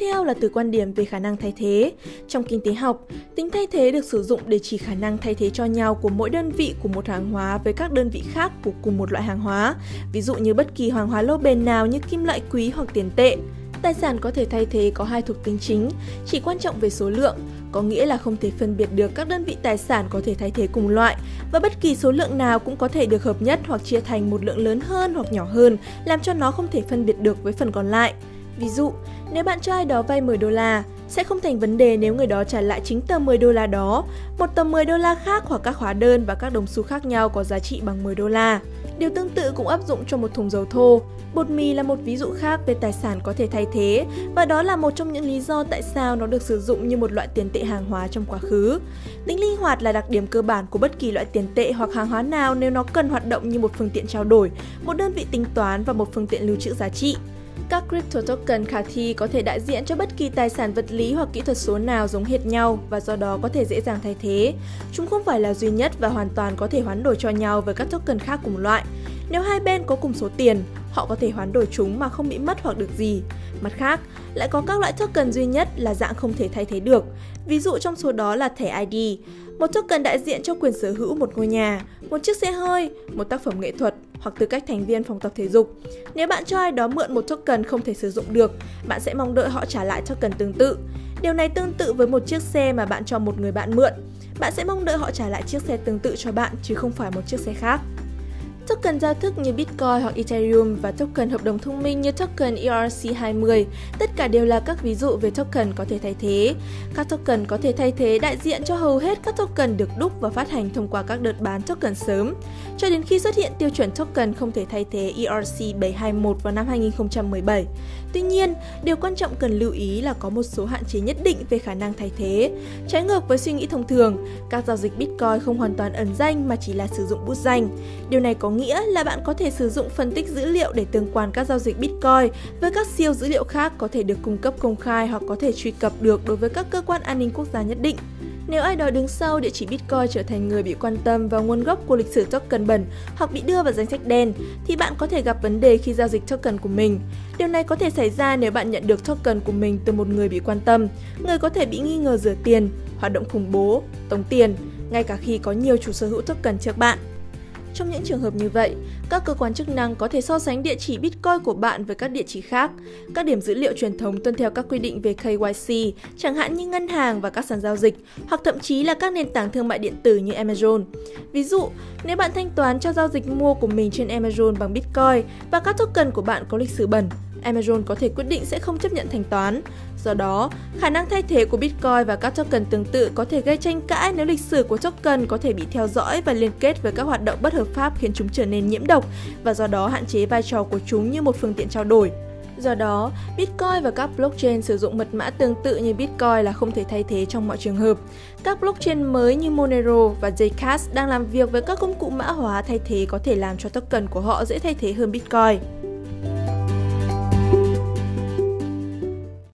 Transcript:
theo là từ quan điểm về khả năng thay thế. Trong kinh tế học, tính thay thế được sử dụng để chỉ khả năng thay thế cho nhau của mỗi đơn vị của một hàng hóa với các đơn vị khác của cùng một loại hàng hóa, ví dụ như bất kỳ hàng hóa lâu bền nào như kim loại quý hoặc tiền tệ. Tài sản có thể thay thế có hai thuộc tính chính, chỉ quan trọng về số lượng, có nghĩa là không thể phân biệt được các đơn vị tài sản có thể thay thế cùng loại và bất kỳ số lượng nào cũng có thể được hợp nhất hoặc chia thành một lượng lớn hơn hoặc nhỏ hơn, làm cho nó không thể phân biệt được với phần còn lại. Ví dụ, nếu bạn cho ai đó vay 10 đô la, sẽ không thành vấn đề nếu người đó trả lại chính tờ 10 đô la đó, một tờ 10 đô la khác hoặc các hóa đơn và các đồng xu khác nhau có giá trị bằng 10 đô la. Điều tương tự cũng áp dụng cho một thùng dầu thô. Bột mì là một ví dụ khác về tài sản có thể thay thế và đó là một trong những lý do tại sao nó được sử dụng như một loại tiền tệ hàng hóa trong quá khứ. Tính linh hoạt là đặc điểm cơ bản của bất kỳ loại tiền tệ hoặc hàng hóa nào nếu nó cần hoạt động như một phương tiện trao đổi, một đơn vị tính toán và một phương tiện lưu trữ giá trị. Các crypto token khả thi có thể đại diện cho bất kỳ tài sản vật lý hoặc kỹ thuật số nào giống hệt nhau và do đó có thể dễ dàng thay thế. Chúng không phải là duy nhất và hoàn toàn có thể hoán đổi cho nhau với các token khác cùng loại. Nếu hai bên có cùng số tiền, họ có thể hoán đổi chúng mà không bị mất hoặc được gì. Mặt khác, lại có các loại token duy nhất là dạng không thể thay thế được. Ví dụ trong số đó là thẻ ID, một token đại diện cho quyền sở hữu một ngôi nhà, một chiếc xe hơi, một tác phẩm nghệ thuật hoặc tư cách thành viên phòng tập thể dục. Nếu bạn cho ai đó mượn một token không thể sử dụng được, bạn sẽ mong đợi họ trả lại token tương tự. Điều này tương tự với một chiếc xe mà bạn cho một người bạn mượn. Bạn sẽ mong đợi họ trả lại chiếc xe tương tự cho bạn chứ không phải một chiếc xe khác. Token giao thức như Bitcoin hoặc Ethereum và token hợp đồng thông minh như token ERC20, tất cả đều là các ví dụ về token có thể thay thế. Các token có thể thay thế đại diện cho hầu hết các token được đúc và phát hành thông qua các đợt bán token sớm, cho đến khi xuất hiện tiêu chuẩn token không thể thay thế ERC721 vào năm 2017. Tuy nhiên, điều quan trọng cần lưu ý là có một số hạn chế nhất định về khả năng thay thế. Trái ngược với suy nghĩ thông thường, các giao dịch Bitcoin không hoàn toàn ẩn danh mà chỉ là sử dụng bút danh. Điều này có nghĩa là bạn có thể sử dụng phân tích dữ liệu để tương quan các giao dịch Bitcoin với các siêu dữ liệu khác có thể được cung cấp công khai hoặc có thể truy cập được đối với các cơ quan an ninh quốc gia nhất định. Nếu ai đó đứng sau địa chỉ Bitcoin trở thành người bị quan tâm vào nguồn gốc của lịch sử token bẩn hoặc bị đưa vào danh sách đen, thì bạn có thể gặp vấn đề khi giao dịch token của mình. Điều này có thể xảy ra nếu bạn nhận được token của mình từ một người bị quan tâm, người có thể bị nghi ngờ rửa tiền, hoạt động khủng bố, tống tiền, ngay cả khi có nhiều chủ sở hữu token trước bạn. Trong những trường hợp như vậy, các cơ quan chức năng có thể so sánh địa chỉ Bitcoin của bạn với các địa chỉ khác. Các điểm dữ liệu truyền thống tuân theo các quy định về KYC, chẳng hạn như ngân hàng và các sàn giao dịch, hoặc thậm chí là các nền tảng thương mại điện tử như Amazon. Ví dụ, nếu bạn thanh toán cho giao dịch mua của mình trên Amazon bằng Bitcoin và các token của bạn có lịch sử bẩn, Amazon có thể quyết định sẽ không chấp nhận thanh toán. Do đó, khả năng thay thế của Bitcoin và các token tương tự có thể gây tranh cãi nếu lịch sử của token có thể bị theo dõi và liên kết với các hoạt động bất hợp pháp khiến chúng trở nên nhiễm độc và do đó hạn chế vai trò của chúng như một phương tiện trao đổi. Do đó, Bitcoin và các blockchain sử dụng mật mã tương tự như Bitcoin là không thể thay thế trong mọi trường hợp. Các blockchain mới như Monero và Zcash đang làm việc với các công cụ mã hóa thay thế có thể làm cho token của họ dễ thay thế hơn Bitcoin.